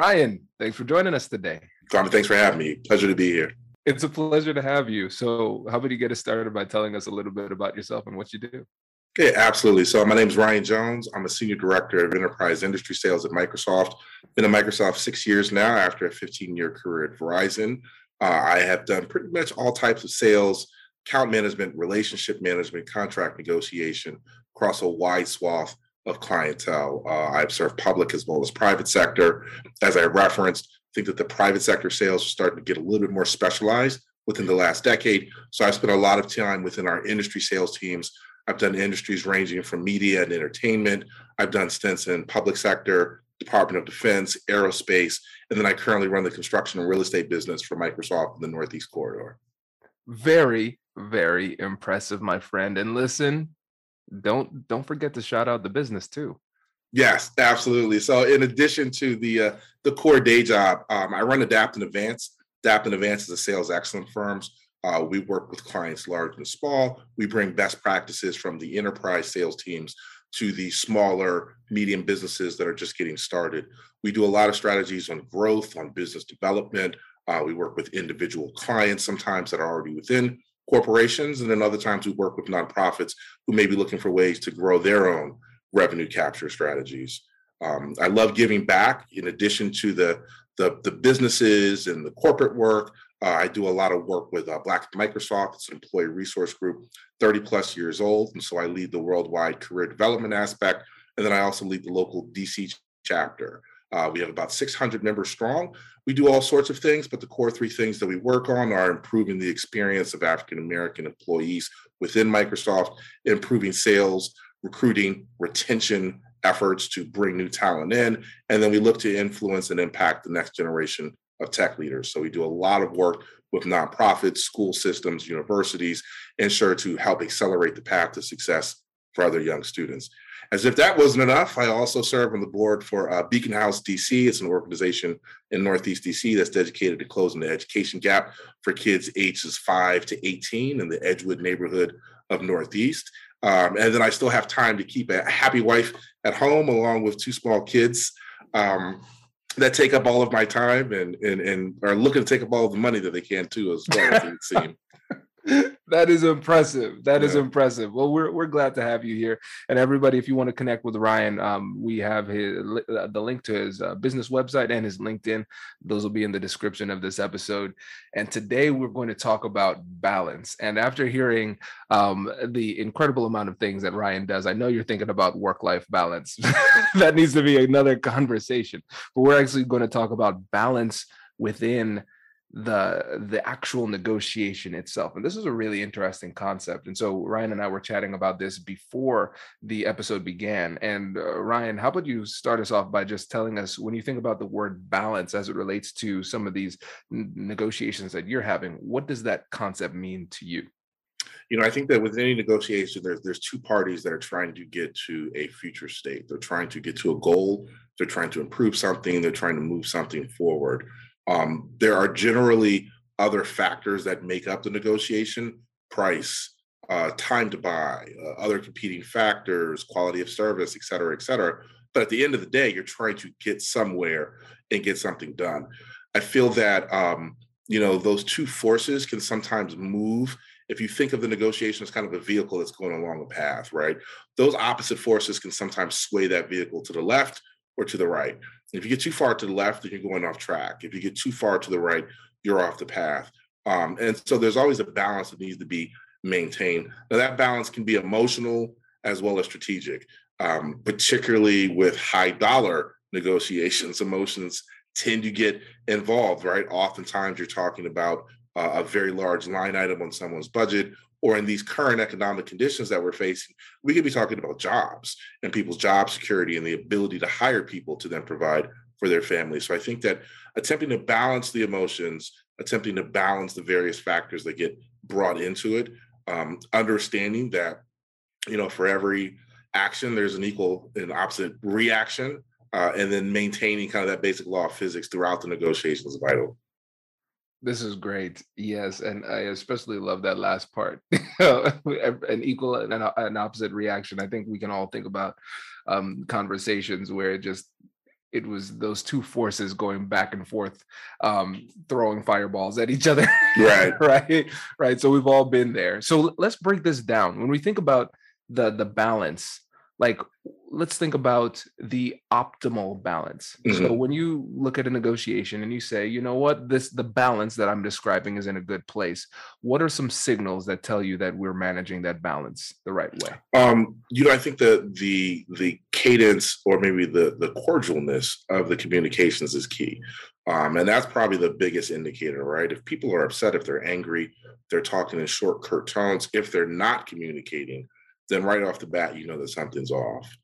Ryan, thanks for joining us today. Kwame, thanks for having me. Pleasure to be here. It's a pleasure to have you. So, how about you get us started by telling us a little bit about yourself and what you do? Okay, absolutely. So, my name is Ryan Jones. I'm a senior director of enterprise industry sales at Microsoft. Been at Microsoft six years now after a 15 year career at Verizon. Uh, I have done pretty much all types of sales, account management, relationship management, contract negotiation across a wide swath of clientele. Uh, I've served public as well as private sector. As I referenced, I think that the private sector sales are starting to get a little bit more specialized within the last decade. So I've spent a lot of time within our industry sales teams. I've done industries ranging from media and entertainment. I've done stints in public sector, Department of Defense, aerospace, and then I currently run the construction and real estate business for Microsoft in the Northeast Corridor. Very, very impressive, my friend. And listen, don't don't forget to shout out the business too. Yes, absolutely. So, in addition to the uh, the core day job, um, I run Adapt and Advance. Adapt and Advance is a sales excellence firms. Uh, we work with clients large and small. We bring best practices from the enterprise sales teams to the smaller, medium businesses that are just getting started. We do a lot of strategies on growth, on business development. Uh, we work with individual clients sometimes that are already within corporations, and then other times we work with nonprofits who may be looking for ways to grow their own revenue capture strategies. Um, I love giving back. In addition to the the, the businesses and the corporate work, uh, I do a lot of work with uh, Black Microsoft. It's an employee resource group, 30 plus years old, and so I lead the worldwide career development aspect, and then I also lead the local DC chapter. Uh, we have about 600 members strong. We do all sorts of things, but the core three things that we work on are improving the experience of African American employees within Microsoft, improving sales, recruiting, retention efforts to bring new talent in. And then we look to influence and impact the next generation of tech leaders. So we do a lot of work with nonprofits, school systems, universities, ensure to help accelerate the path to success for other young students. As if that wasn't enough, I also serve on the board for uh, Beacon House DC. It's an organization in Northeast DC that's dedicated to closing the education gap for kids ages 5 to 18 in the Edgewood neighborhood of Northeast. Um, and then I still have time to keep a happy wife at home along with two small kids um, that take up all of my time and, and, and are looking to take up all of the money that they can too, as well, as it seems that is impressive. That yeah. is impressive. Well, we're we're glad to have you here, and everybody. If you want to connect with Ryan, um, we have his uh, the link to his uh, business website and his LinkedIn. Those will be in the description of this episode. And today we're going to talk about balance. And after hearing um, the incredible amount of things that Ryan does, I know you're thinking about work life balance. that needs to be another conversation. But we're actually going to talk about balance within the the actual negotiation itself and this is a really interesting concept and so ryan and i were chatting about this before the episode began and uh, ryan how about you start us off by just telling us when you think about the word balance as it relates to some of these n- negotiations that you're having what does that concept mean to you you know, I think that with any negotiation, there's there's two parties that are trying to get to a future state. They're trying to get to a goal. They're trying to improve something. They're trying to move something forward. Um, there are generally other factors that make up the negotiation price, uh, time to buy, uh, other competing factors, quality of service, et cetera, et cetera. But at the end of the day, you're trying to get somewhere and get something done. I feel that um, you know those two forces can sometimes move. If you think of the negotiation as kind of a vehicle that's going along a path, right? Those opposite forces can sometimes sway that vehicle to the left or to the right. If you get too far to the left, then you're going off track. If you get too far to the right, you're off the path. Um, and so there's always a balance that needs to be maintained. Now that balance can be emotional as well as strategic, um, particularly with high dollar negotiations. Emotions tend to get involved, right? Oftentimes you're talking about uh, a very large line item on someone's budget or in these current economic conditions that we're facing, we could be talking about jobs and people's job security and the ability to hire people to then provide for their families. So I think that attempting to balance the emotions, attempting to balance the various factors that get brought into it, um, understanding that, you know, for every action, there's an equal and opposite reaction, uh, and then maintaining kind of that basic law of physics throughout the negotiations is vital. This is great. Yes, and I especially love that last part. an equal and an opposite reaction. I think we can all think about um, conversations where it just it was those two forces going back and forth, um, throwing fireballs at each other. Right. right. Right. So we've all been there. So let's break this down. When we think about the the balance like let's think about the optimal balance. Mm-hmm. so when you look at a negotiation and you say you know what? This the balance that i'm describing is in a good place. What are some signals that tell you that we're managing that balance the right way? Um you know i think the the the cadence or maybe the the cordialness of the communications is key. Um, and that's probably the biggest indicator right? If people are upset if they're angry they're talking in short curt tones. If they're not communicating then right off the bat, you know that something's off.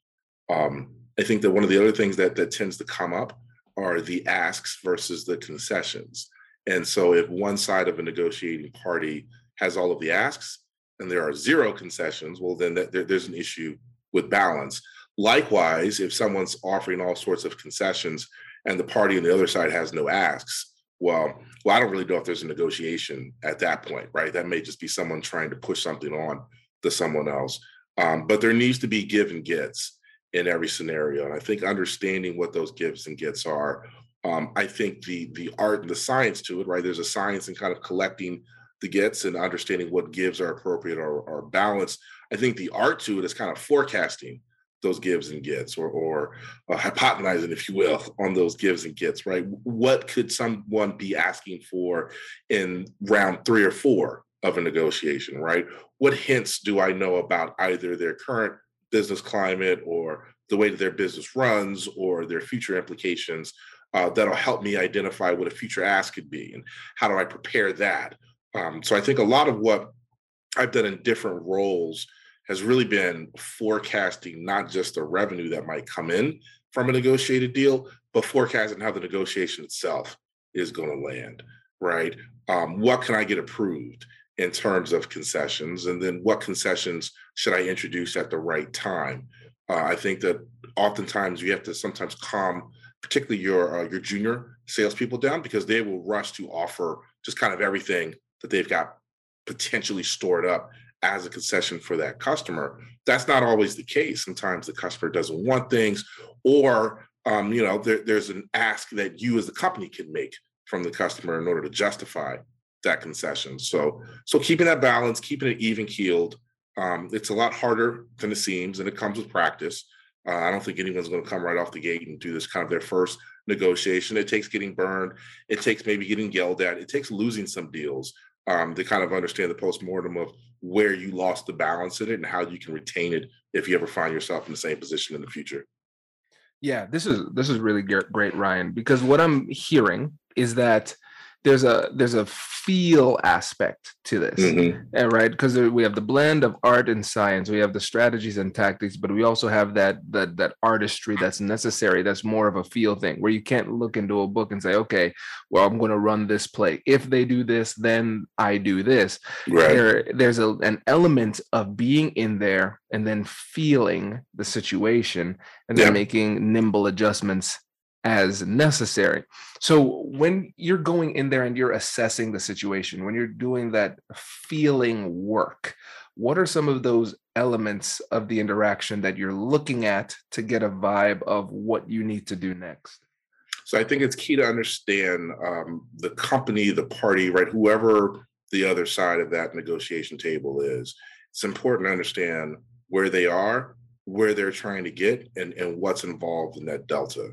Um, I think that one of the other things that that tends to come up are the asks versus the concessions. And so if one side of a negotiating party has all of the asks and there are zero concessions, well, then that, there, there's an issue with balance. Likewise, if someone's offering all sorts of concessions and the party on the other side has no asks, well, well, I don't really know if there's a negotiation at that point, right? That may just be someone trying to push something on to someone else. Um, but there needs to be give and gets in every scenario. And I think understanding what those gives and gets are, um, I think the the art and the science to it, right? There's a science in kind of collecting the gets and understanding what gives are appropriate or, or balanced. I think the art to it is kind of forecasting those gives and gets or, or uh, hypotenizing, if you will, on those gives and gets, right? What could someone be asking for in round three or four of a negotiation, right? What hints do I know about either their current business climate or the way that their business runs or their future implications uh, that'll help me identify what a future ask could be and how do I prepare that? Um, so I think a lot of what I've done in different roles has really been forecasting not just the revenue that might come in from a negotiated deal, but forecasting how the negotiation itself is going to land, right? Um, what can I get approved? In terms of concessions, and then what concessions should I introduce at the right time? Uh, I think that oftentimes you have to sometimes calm, particularly your uh, your junior salespeople down because they will rush to offer just kind of everything that they've got potentially stored up as a concession for that customer. That's not always the case. Sometimes the customer doesn't want things, or um, you know, there, there's an ask that you as the company can make from the customer in order to justify that concession. So so keeping that balance, keeping it even keeled. Um, it's a lot harder than it seems, and it comes with practice. Uh, I don't think anyone's going to come right off the gate and do this kind of their first negotiation. It takes getting burned. It takes maybe getting yelled at. It takes losing some deals um, to kind of understand the postmortem of where you lost the balance in it and how you can retain it if you ever find yourself in the same position in the future. Yeah, this is this is really great, Ryan, because what I'm hearing is that there's a there's a feel aspect to this mm-hmm. right because we have the blend of art and science we have the strategies and tactics but we also have that that that artistry that's necessary that's more of a feel thing where you can't look into a book and say okay well i'm going to run this play if they do this then i do this right. there there's a, an element of being in there and then feeling the situation and then yeah. making nimble adjustments as necessary. So when you're going in there and you're assessing the situation, when you're doing that feeling work, what are some of those elements of the interaction that you're looking at to get a vibe of what you need to do next? So I think it's key to understand um, the company, the party, right? Whoever the other side of that negotiation table is. It's important to understand where they are, where they're trying to get, and, and what's involved in that delta.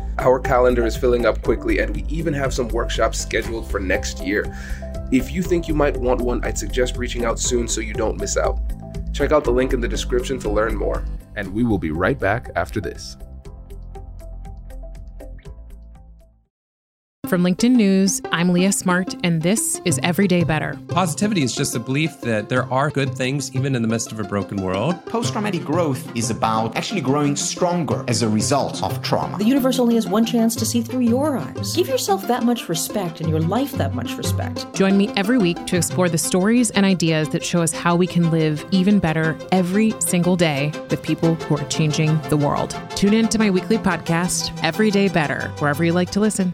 Our calendar is filling up quickly, and we even have some workshops scheduled for next year. If you think you might want one, I'd suggest reaching out soon so you don't miss out. Check out the link in the description to learn more, and we will be right back after this. From LinkedIn News, I'm Leah Smart, and this is Everyday Better. Positivity is just a belief that there are good things even in the midst of a broken world. Post traumatic growth is about actually growing stronger as a result of trauma. The universe only has one chance to see through your eyes. Give yourself that much respect and your life that much respect. Join me every week to explore the stories and ideas that show us how we can live even better every single day with people who are changing the world. Tune in to my weekly podcast, Everyday Better, wherever you like to listen.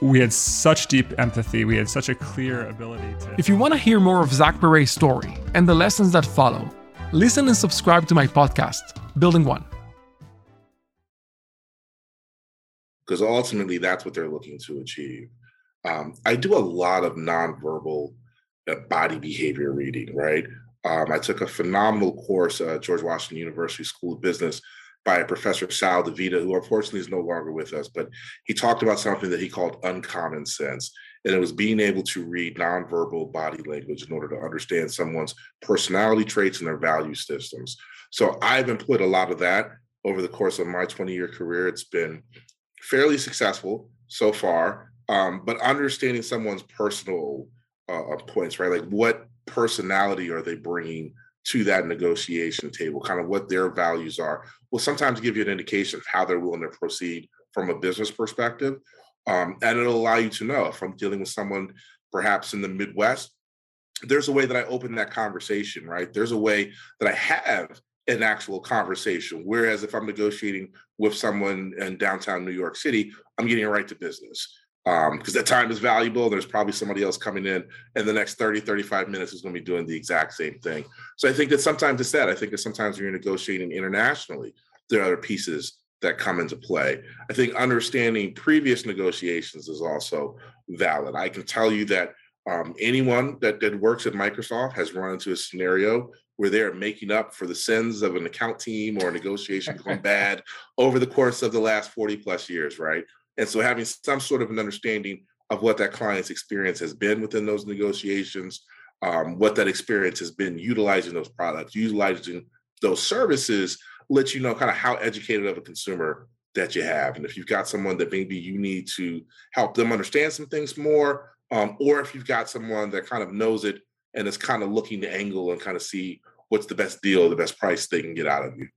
we had such deep empathy. We had such a clear ability to. If you want to hear more of Zach Perret's story and the lessons that follow, listen and subscribe to my podcast, Building One. Because ultimately, that's what they're looking to achieve. Um, I do a lot of nonverbal uh, body behavior reading, right? Um, I took a phenomenal course at George Washington University School of Business by professor Sal DeVita, who unfortunately is no longer with us, but he talked about something that he called uncommon sense. And it was being able to read nonverbal body language in order to understand someone's personality traits and their value systems. So I've employed a lot of that over the course of my 20 year career. It's been fairly successful so far, um, but understanding someone's personal uh, points, right? Like what personality are they bringing to that negotiation table, kind of what their values are, will sometimes give you an indication of how they're willing to proceed from a business perspective. Um, and it'll allow you to know if I'm dealing with someone perhaps in the Midwest, there's a way that I open that conversation, right? There's a way that I have an actual conversation. Whereas if I'm negotiating with someone in downtown New York City, I'm getting right to business because um, that time is valuable. There's probably somebody else coming in, and the next 30, 35 minutes is going to be doing the exact same thing. So I think that sometimes it's that. I think that sometimes when you're negotiating internationally, there are other pieces that come into play. I think understanding previous negotiations is also valid. I can tell you that um, anyone that, that works at Microsoft has run into a scenario where they're making up for the sins of an account team or a negotiation gone bad over the course of the last 40 plus years, right? And so having some sort of an understanding of what that client's experience has been within those negotiations, um, what that experience has been utilizing those products, utilizing those services, lets you know kind of how educated of a consumer that you have. And if you've got someone that maybe you need to help them understand some things more, um, or if you've got someone that kind of knows it and is kind of looking to angle and kind of see what's the best deal, the best price they can get out of you.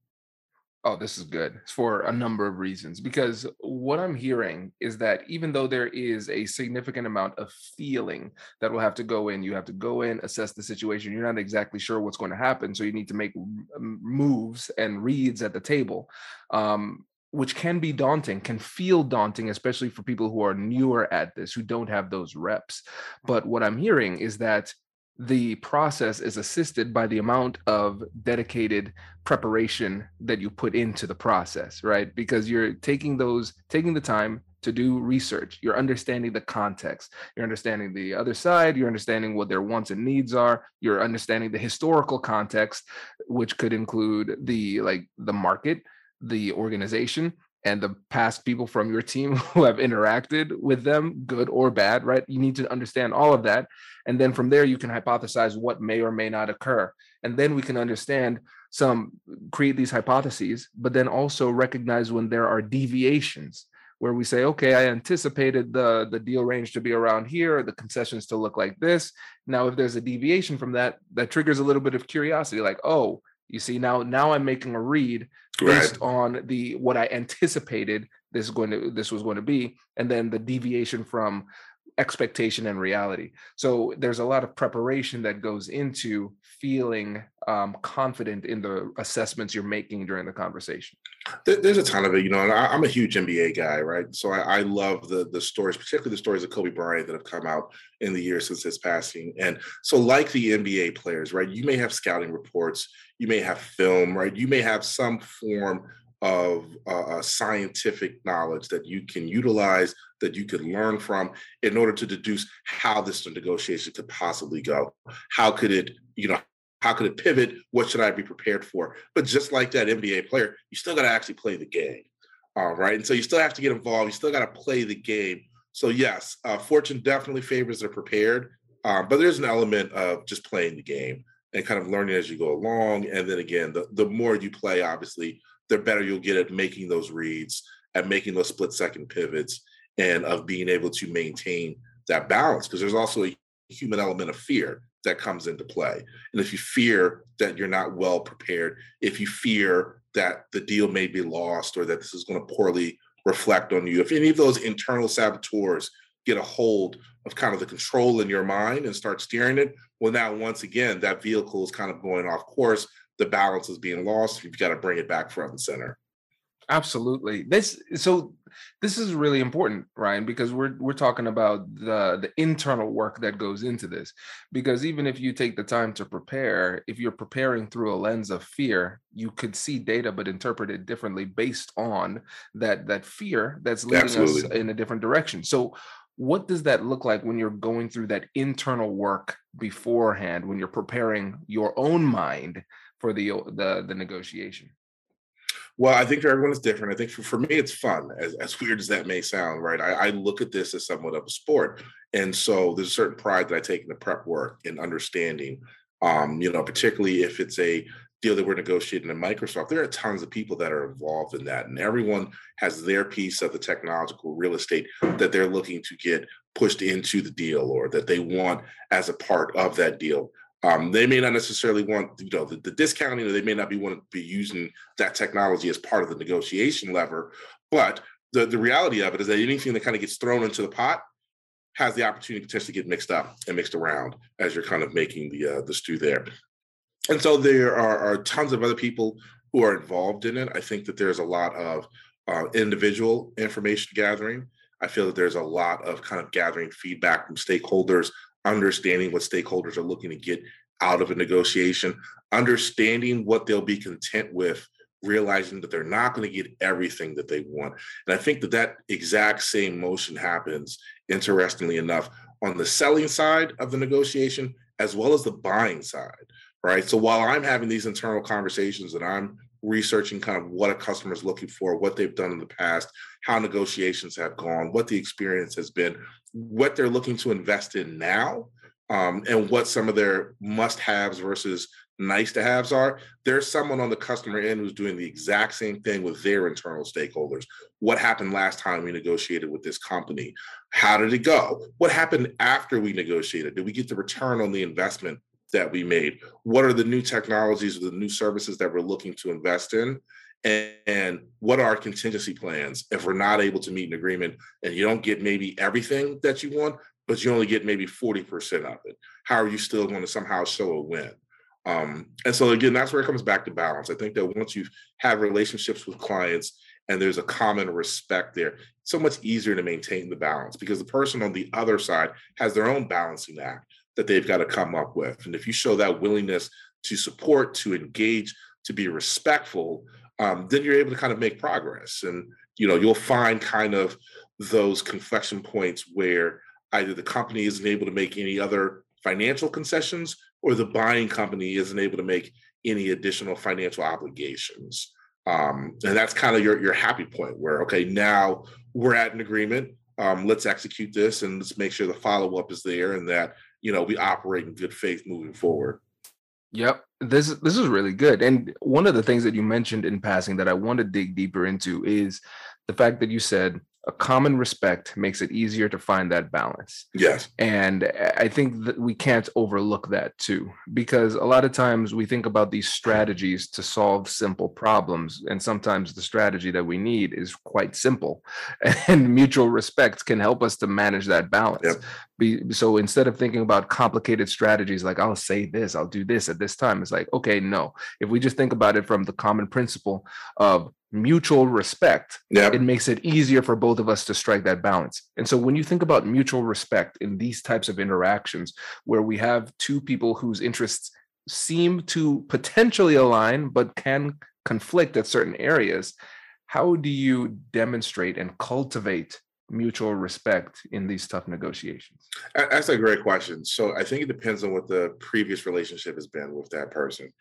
Oh, this is good It's for a number of reasons. Because what I'm hearing is that even though there is a significant amount of feeling that will have to go in, you have to go in, assess the situation. You're not exactly sure what's going to happen. So you need to make moves and reads at the table. Um, which can be daunting, can feel daunting, especially for people who are newer at this, who don't have those reps. But what I'm hearing is that the process is assisted by the amount of dedicated preparation that you put into the process right? Because you're taking those taking the time to do research. You're understanding the context. You're understanding the other side. You're understanding what their wants and needs are. You're understanding the historical context which could include the like the market the organization and the past people from your team who have interacted with them, good or bad, right? You need to understand all of that. And then from there, you can hypothesize what may or may not occur. And then we can understand some, create these hypotheses, but then also recognize when there are deviations where we say, okay, I anticipated the, the deal range to be around here, the concessions to look like this. Now, if there's a deviation from that, that triggers a little bit of curiosity, like, oh, you see, now now I'm making a read based right. on the what I anticipated this is going to this was going to be, and then the deviation from expectation and reality. So there's a lot of preparation that goes into feeling um, confident in the assessments you're making during the conversation. There's a ton of it, you know. And I, am a huge NBA guy, right? So I, I, love the the stories, particularly the stories of Kobe Bryant that have come out in the years since his passing. And so, like the NBA players, right? You may have scouting reports, you may have film, right? You may have some form of uh, scientific knowledge that you can utilize, that you can learn from in order to deduce how this negotiation could possibly go. How could it, you know, how could it pivot? What should I be prepared for? But just like that NBA player, you still got to actually play the game. All right. And so you still have to get involved. You still got to play the game. So, yes, uh, fortune definitely favors the prepared, uh, but there's an element of just playing the game and kind of learning as you go along. And then again, the, the more you play, obviously, the better you'll get at making those reads, at making those split second pivots, and of being able to maintain that balance. Because there's also a human element of fear that comes into play. And if you fear that you're not well prepared, if you fear that the deal may be lost or that this is going to poorly reflect on you, if any of those internal saboteurs get a hold of kind of the control in your mind and start steering it, well, now once again, that vehicle is kind of going off course the balance is being lost. You've got to bring it back front and center. Absolutely. This so this is really important, Ryan, because we're we're talking about the the internal work that goes into this. Because even if you take the time to prepare, if you're preparing through a lens of fear, you could see data but interpret it differently based on that that fear that's leading Absolutely. us in a different direction. So what does that look like when you're going through that internal work beforehand when you're preparing your own mind for the the the negotiation? Well, I think for everyone it's different. I think for, for me, it's fun, as, as weird as that may sound, right? I, I look at this as somewhat of a sport. And so there's a certain pride that I take in the prep work and understanding, um, you know, particularly if it's a deal that we're negotiating in Microsoft, there are tons of people that are involved in that. And everyone has their piece of the technological real estate that they're looking to get pushed into the deal or that they want as a part of that deal. Um, they may not necessarily want you know the, the discounting, or they may not be want to be using that technology as part of the negotiation lever. But the, the reality of it is that anything that kind of gets thrown into the pot has the opportunity to potentially get mixed up and mixed around as you're kind of making the uh, the stew there. And so there are, are, tons of other people who are involved in it. I think that there's a lot of uh, individual information gathering. I feel that there's a lot of kind of gathering feedback from stakeholders understanding what stakeholders are looking to get out of a negotiation, understanding what they'll be content with, realizing that they're not going to get everything that they want. And I think that that exact same motion happens, interestingly enough, on the selling side of the negotiation as well as the buying side, right? So while I'm having these internal conversations and I'm researching kind of what a customer is looking for, what they've done in the past, how negotiations have gone, what the experience has been, what they're looking to invest in now, um, and what some of their must haves versus nice to haves are. There's someone on the customer end who's doing the exact same thing with their internal stakeholders. What happened last time we negotiated with this company? How did it go? What happened after we negotiated? Did we get the return on the investment that we made? What are the new technologies or the new services that we're looking to invest in? And, and what are our contingency plans if we're not able to meet an agreement and you don't get maybe everything that you want, but you only get maybe 40% of it? How are you still going to somehow show a win? Um, and so again, that's where it comes back to balance. I think that once you have relationships with clients and there's a common respect there, it's so much easier to maintain the balance because the person on the other side has their own balancing act that they've got to come up with. And if you show that willingness to support, to engage, to be respectful, um, then you're able to kind of make progress. And you know, you'll find kind of those conflection points where either the company isn't able to make any other financial concessions or the buying company isn't able to make any additional financial obligations. Um, and that's kind of your your happy point where okay now we're at an agreement um, let's execute this and let's make sure the follow-up is there and that you know we operate in good faith moving forward yep this this is really good. And one of the things that you mentioned in passing that i want to dig deeper into is the fact that you said a common respect makes it easier to find that balance. Yes. And I think that we can't overlook that too, because a lot of times we think about these strategies to solve simple problems. And sometimes the strategy that we need is quite simple. And mutual respect can help us to manage that balance. Yep. Be, so instead of thinking about complicated strategies like, I'll say this, I'll do this at this time, it's like, okay, no. If we just think about it from the common principle of mutual respect, yep. it makes it easier for both of us to strike that balance. And so when you think about mutual respect in these types of interactions where we have two people whose interests seem to potentially align but can conflict at certain areas, how do you demonstrate and cultivate mutual respect in these tough negotiations? That's a great question. So I think it depends on what the previous relationship has been with that person.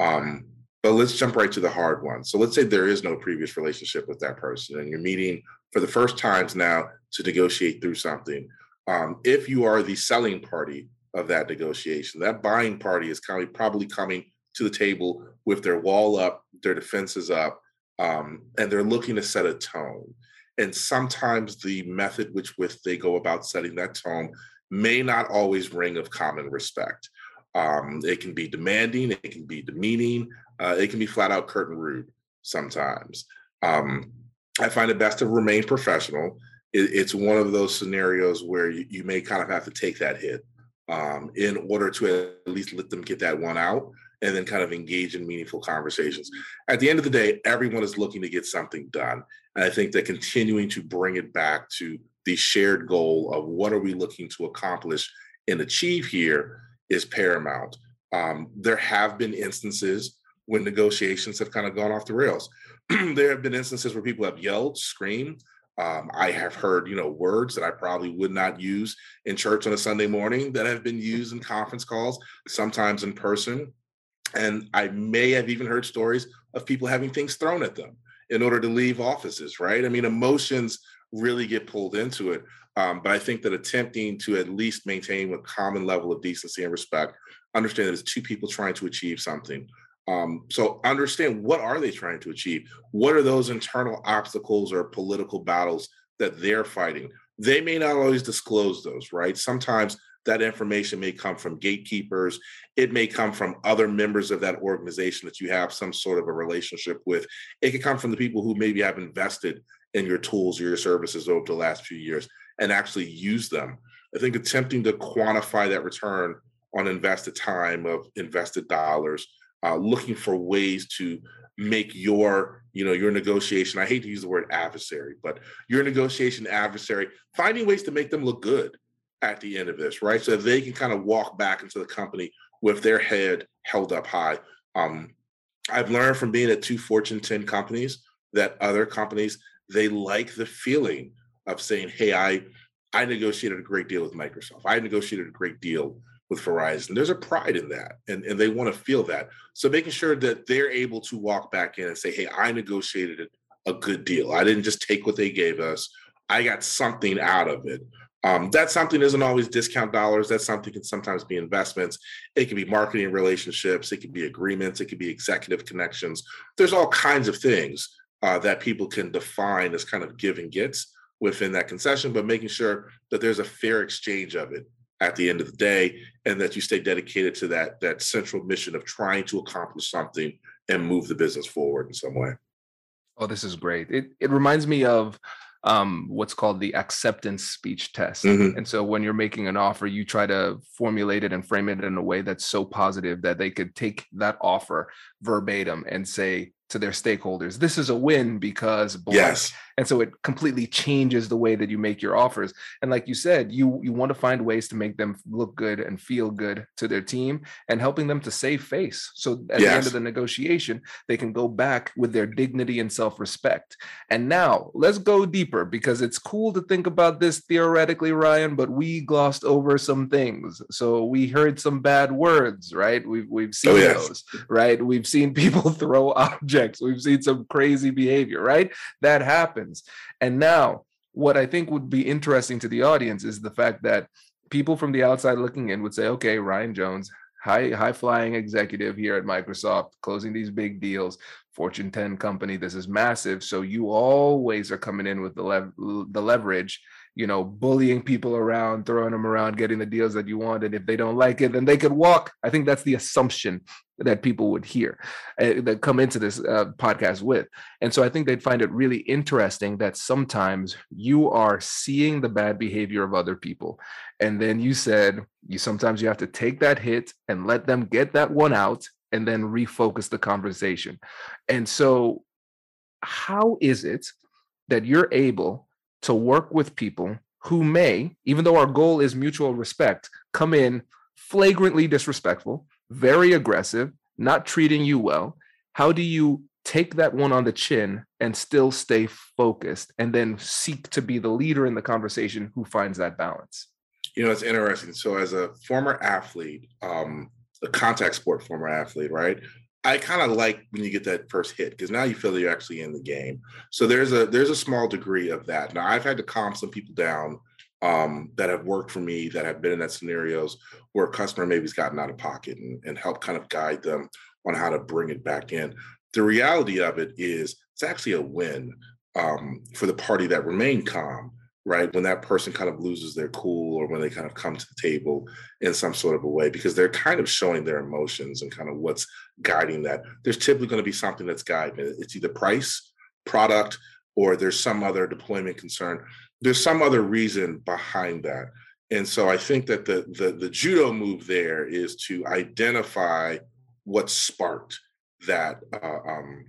Um, but let's jump right to the hard one. So let's say there is no previous relationship with that person and you're meeting for the first times now to negotiate through something. Um, if you are the selling party of that negotiation, that buying party is of probably coming to the table with their wall up, their defenses up, um, and they're looking to set a tone. And sometimes the method which with they go about setting that tone may not always ring of common respect. Um, it can be demanding, it can be demeaning, uh, it can be flat out curtain rude sometimes. Um, I find it best to remain professional. It, it's one of those scenarios where you, you, may kind of have to take that hit um, in order to at least let them get that one out and then kind of engage in meaningful conversations. At the end of the day, everyone is looking to get something done. And I think that continuing to bring it back to the shared goal of what are we looking to accomplish and achieve here is paramount. Um, there have been instances when negotiations have kind of gone off the rails. there have been instances where people have yelled, screamed. Um, I have heard, you know, words that I probably would not use in church on a Sunday morning that have been used in conference calls, sometimes in person. And I may have even heard stories of people having things thrown at them in order to leave offices, right? I mean, emotions really get pulled into it. Um, but I think that attempting to at least maintain a common level of decency and respect, understand that it's two people trying to achieve something. Um, so understand what are they trying to achieve? What are those internal obstacles or political battles that they're fighting? They may not always disclose those, right? Sometimes that information may come from gatekeepers. It may come from other members of that organization that you have some sort of a relationship with. It could come from the people who maybe have invested in your tools or your services over the last few years and actually use them. I think attempting to quantify that return on invested time of invested dollars, uh, looking for ways to make your you know your negotiation i hate to use the word adversary but your negotiation adversary finding ways to make them look good at the end of this right so they can kind of walk back into the company with their head held up high um, i've learned from being at two fortune 10 companies that other companies they like the feeling of saying, "Hey, I I negotiated a great deal with Microsoft. I negotiated a great deal with Verizon." There's a pride in that, and and they want to feel that. So making sure that they're able to walk back in and say, "Hey, I negotiated a good deal. I didn't just take what they gave us. I got something out of it." Um, that something isn't always discount dollars. That something can sometimes be investments. It can be marketing relationships. It can be agreements. It can be executive connections. There's all kinds of things uh, that people can define as kind of give and gets within that concession, but making sure that there's a fair exchange of it at the end of the day, and that you stay dedicated to that that central mission of trying to accomplish something and move the business forward in some way. Oh, this is great. It it reminds me of um, what's called the acceptance speech test. Mm-hmm. And so when you're making an offer, you try to formulate it and frame it in a way that's so positive that they could take that offer verbatim and say, to their stakeholders. This is a win because blank. yes. And so it completely changes the way that you make your offers. And like you said, you you want to find ways to make them look good and feel good to their team and helping them to save face. So at yes. the end of the negotiation, they can go back with their dignity and self-respect. And now let's go deeper because it's cool to think about this theoretically, Ryan, but we glossed over some things. So we heard some bad words, right? We've we've seen oh, yes. those, right? We've seen people throw objects We've seen some crazy behavior, right? That happens. And now, what I think would be interesting to the audience is the fact that people from the outside looking in would say, okay, Ryan Jones, high high flying executive here at Microsoft, closing these big deals, Fortune 10 company. This is massive. So you always are coming in with the lev- the leverage you know, bullying people around, throwing them around, getting the deals that you want. And if they don't like it, then they could walk. I think that's the assumption that people would hear uh, that come into this uh, podcast with. And so I think they'd find it really interesting that sometimes you are seeing the bad behavior of other people. And then you said you sometimes you have to take that hit and let them get that one out and then refocus the conversation. And so, how is it that you're able to work with people who may, even though our goal is mutual respect, come in flagrantly disrespectful, very aggressive, not treating you well. How do you take that one on the chin and still stay focused and then seek to be the leader in the conversation who finds that balance? You know, it's interesting. So, as a former athlete, um, a contact sport former athlete, right? I kind of like when you get that first hit because now you feel that you're actually in the game. So there's a there's a small degree of that. Now I've had to calm some people down um, that have worked for me that have been in that scenarios where a customer maybe's gotten out of pocket and, and help kind of guide them on how to bring it back in. The reality of it is it's actually a win um, for the party that remained calm right? When that person kind of loses their cool or when they kind of come to the table in some sort of a way, because they're kind of showing their emotions and kind of what's guiding that. There's typically going to be something that's guiding it. It's either price, product, or there's some other deployment concern. There's some other reason behind that. And so I think that the the, the judo move there is to identify what sparked that uh, um,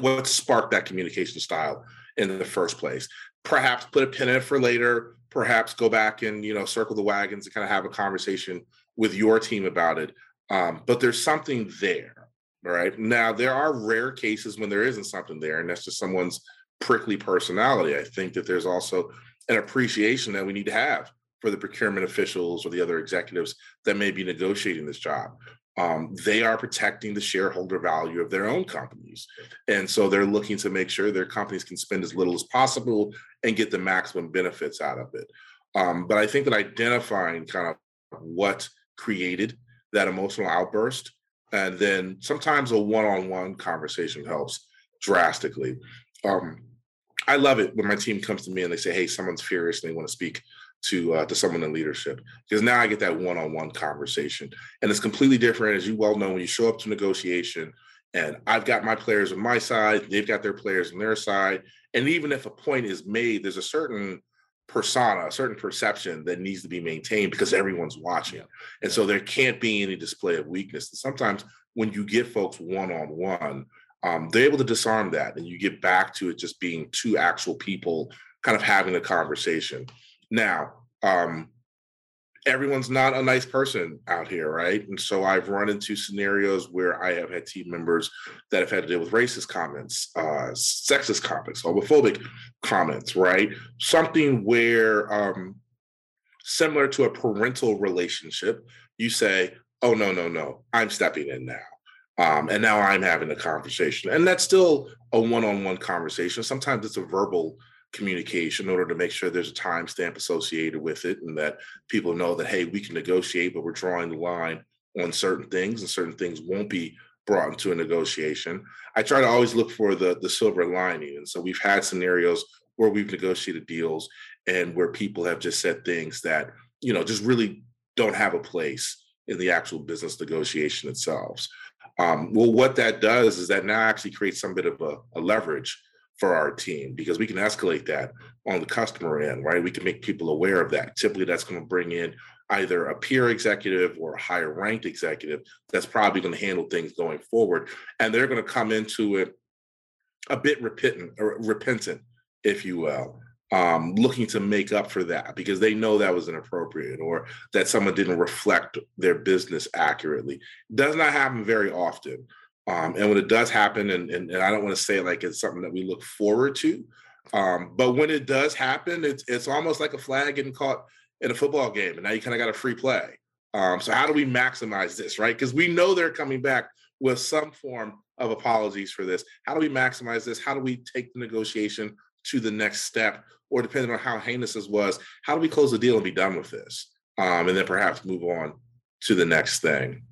what sparked that communication style in the first place perhaps put a pin in it for later, perhaps go back and, you know, circle the wagons and kind of have a conversation with your team about it. Um, but there's something there. Right. Now, there are rare cases when there isn't something there, and that's just someone's prickly personality. I think that there's also an appreciation that we need to have for the procurement officials or the other executives that may be negotiating this job um, they are protecting the shareholder value of their own companies. And so they're looking to make sure their companies can spend as little as possible and get the maximum benefits out of it. Um, but I think that identifying kind of what created that emotional outburst, and then sometimes a one on one conversation helps drastically. Um, I love it when my team comes to me and they say, Hey, someone's furious and they want to speak to uh, to someone in leadership because now I get that one-on-one conversation, and it's completely different, as you well know, when you show up to negotiation, and I've got my players on my side, they've got their players on their side, and even if a point is made, there's a certain persona, a certain perception that needs to be maintained because everyone's watching, and so there can't be any display of weakness. And sometimes when you get folks one-on-one. Um, they're able to disarm that and you get back to it just being two actual people kind of having a conversation now, um, everyone's not a nice person out here, right? And so I've run into scenarios where I have had team members that have had to deal with racist comments, uh, sexist comments, homophobic comments, right? Something where, um, similar to a parental relationship, you say, oh, no, no, no, I'm stepping in now. Um, and now I'm having a conversation. And that's still a one on one conversation. Sometimes it's a verbal communication in order to make sure there's a timestamp associated with it and that people know that hey we can negotiate but we're drawing the line on certain things and certain things won't be brought into a negotiation. I try to always look for the the silver lining. And so we've had scenarios where we've negotiated deals and where people have just said things that you know just really don't have a place in the actual business negotiation itself. Um, well what that does is that now actually creates some bit of a, a leverage for our team because we can escalate that on the customer end, right? We can make people aware of that. Typically, that's going to bring in either a peer executive or a higher ranked executive that's probably going to handle things going forward. And they're going to come into it a bit repentant, or repentant, if you will, um, looking to make up for that because they know that was inappropriate or that someone didn't reflect their business accurately. Does not happen very often. Um, and when it does happen, and, and, and I don't want to say like it's something that we look forward to, um, but when it does happen, it's it's almost like a flag getting caught in a football game, and now you kind of got a free play. Um, so how do we maximize this, right? Because we know they're coming back with some form of apologies for this. How do we maximize this? How do we take the negotiation to the next step? Or depending on how heinous this was, how do we close the deal and be done with this? Um, and then perhaps move on to the next thing.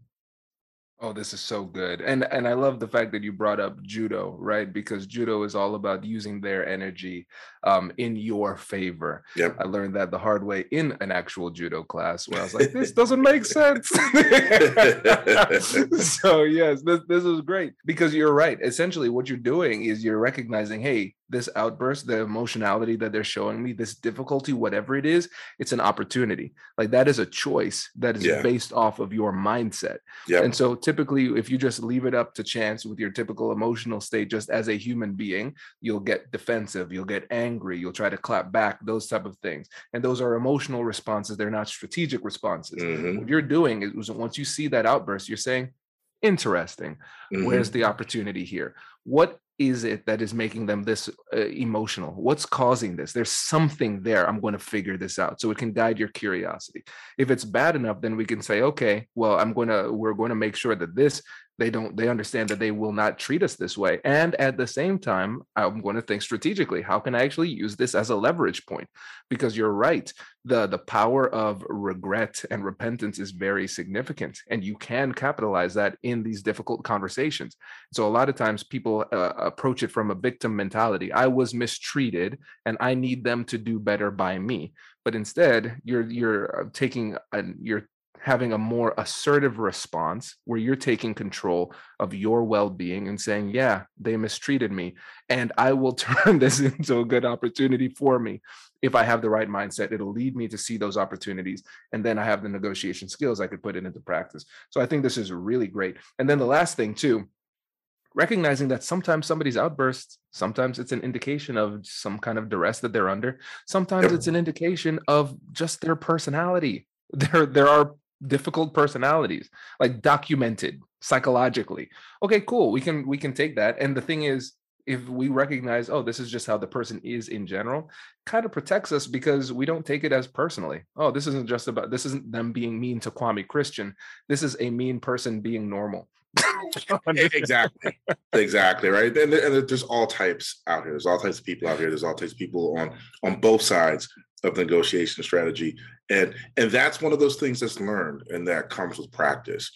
Oh, this is so good. And and I love the fact that you brought up judo, right? Because judo is all about using their energy um, in your favor. Yep. I learned that the hard way in an actual judo class where I was like, this doesn't make sense. so yes, this this is great because you're right. Essentially, what you're doing is you're recognizing, hey, this outburst, the emotionality that they're showing me, this difficulty, whatever it is, it's an opportunity. Like that is a choice that is Yeah. based off of your mindset. Yeah. And so typically, if you just leave it up to chance with your typical emotional state, just as a human being, you'll get defensive, you'll get angry, you'll try to clap back, those type of things. And those are emotional responses. They're not strategic responses. Mhm, What you're doing is once you see that outburst, you're saying, interesting. Where's mhm. the opportunity here? What is it that is making them this uh, emotional? What's causing this? There's something there. I'm going to figure this out. So it can guide your curiosity. If it's bad enough, then we can say, okay, well, I'm going to, we're going to make sure that this, they don't, they understand that they will not treat us this way. And at the same time, I'm going to think strategically, how can I actually use this as a leverage point? Because you're right. The, the power of regret and repentance is very significant. And you can capitalize that in these difficult conversations. So a lot of times people uh, approach it from a victim mentality. I was mistreated and I need them to do better by me. But instead, you're you're uh, taking a, you're having a more assertive response where you're taking control of your well-being and saying, "Yeah, they mistreated me and I will turn this into a good opportunity for me." If I have the right mindset, it'll lead me to see those opportunities. And then I have the negotiation skills, I could put it into practice. So I think this is really great. And then the last thing, too, recognizing that sometimes somebody's outbursts sometimes it's an indication of some kind of duress that they're under sometimes it's an indication of just their personality there there are difficult personalities like documented psychologically. Okay cool we can we can take that and the thing is if we recognize oh this is just how the person is in general kind of protects us because we don't take it as personally. Oh this isn't just about this isn't them being mean to kwame christian. This is a mean person being normal. Exactly. Exactly right? And, and there's all types out here. There's all types of people out here. There's all types of people on on both sides of the negotiation strategy and and that's one of those things that's learned and that comes with practice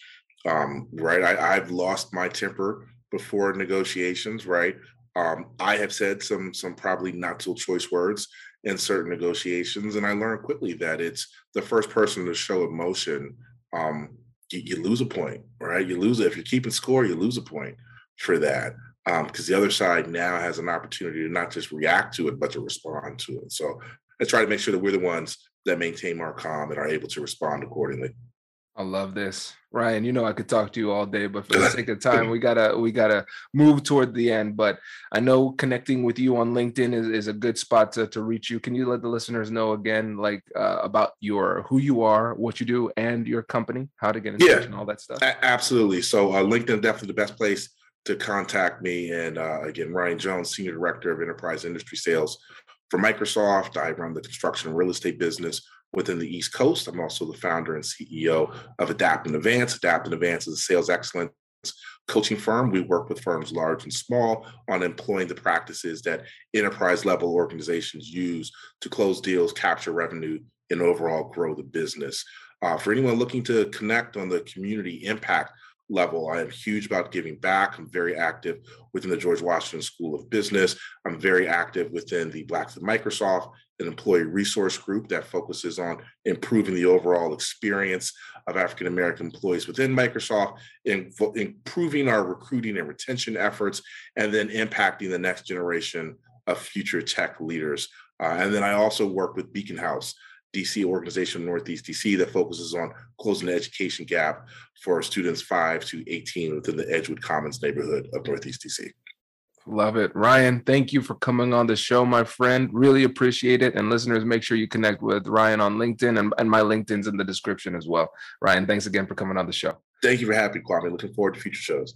um right I, i've lost my temper before negotiations right um i have said some some probably not so choice words in certain negotiations and i learned quickly that it's the first person to show emotion um you, you lose a point, right? You lose it. If you're keeping score, you lose a point for that. Because the other side now has an opportunity to not just react to it, but to respond to it. So let's try to make sure that we're the ones that maintain our calm and are able to respond accordingly. I love this. Ryan, you know I could talk to you all day, but for the sake of time, we gotta we gotta move toward the end. But I know connecting with you on LinkedIn is, is a good spot to, to reach you. Can you let the listeners know again, like uh, about your who you are, what you do, and your company, how to get in Yeah. touch and all that stuff? A- absolutely. So uh, LinkedIn definitely the best place to contact me. And uh, again, Ryan Jones, Senior Director of Enterprise Industry Sales for Microsoft. I run the construction and real estate business within the East Coast. I'm also the founder and CEO of Adapt and Advance. Adapt and Advance is a sales excellence coaching firm. We work with firms large and small on employing the practices that enterprise level organizations use to close deals, capture revenue, and overall grow the business. Uh, for anyone looking to connect on the community impact level. I am huge about giving back. I'm very active within the George Washington School of Business. I'm very active within the Blacks at Microsoft, an employee resource group that focuses on improving the overall experience of African American employees within Microsoft, improving our recruiting and retention efforts, and then impacting the next generation of future tech leaders. Uh, and then I also work with Beacon House, DC organization Northeast DC that focuses on closing the education gap for students 5 to 18 within the Edgewood Commons neighborhood of Northeast DC. Love it. Ryan, thank you for coming on the show, my friend. Really appreciate it. And listeners, make sure you connect with Ryan on LinkedIn and, and my LinkedIn's in the description as well. Ryan, thanks again for coming on the show. Thank you for having me, Kwame. Looking forward to future shows.